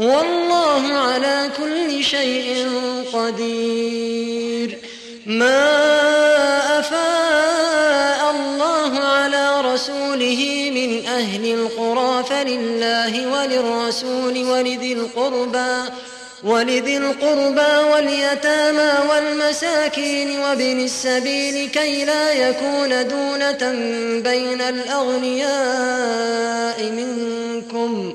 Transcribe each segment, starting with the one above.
والله على كل شيء قدير. ما أفاء الله على رسوله من أهل القرى فلله وللرسول ولذي القربى ولذي القربى واليتامى والمساكين وابن السبيل كي لا يكون دونة بين الأغنياء منكم.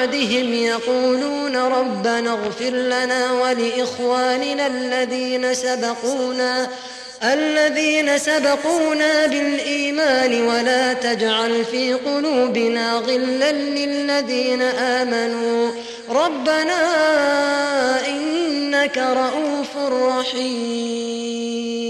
بعدهم يقولون ربنا اغفر لنا ولإخواننا الذين سبقونا الذين سبقونا بالإيمان ولا تجعل في قلوبنا غلا للذين آمنوا. ربنا إنك رؤوف رحيم.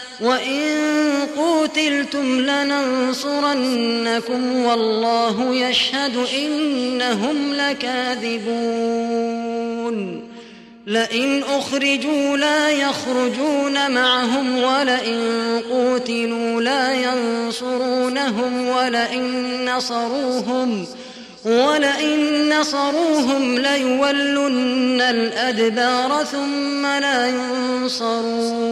وإن قوتلتم لننصرنكم والله يشهد إنهم لكاذبون لئن أخرجوا لا يخرجون معهم ولئن قوتلوا لا ينصرونهم ولئن نصروهم ولئن نصروهم ليولن الأدبار ثم لا ينصرون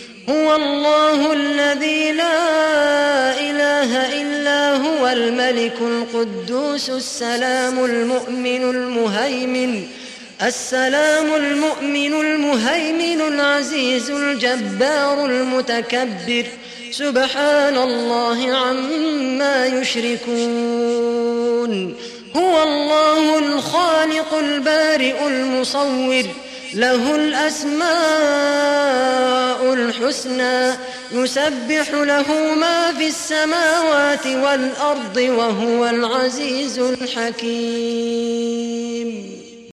هو الله الذي لا إله إلا هو الملك القدوس السلام المؤمن المهيمن السلام المؤمن المهيمن العزيز الجبار المتكبر. سبحان الله عما يشركون. هو الله الخالق البارئ المصور. له الأسماء الحسنى يسبح له ما في السماوات والأرض وهو العزيز الحكيم.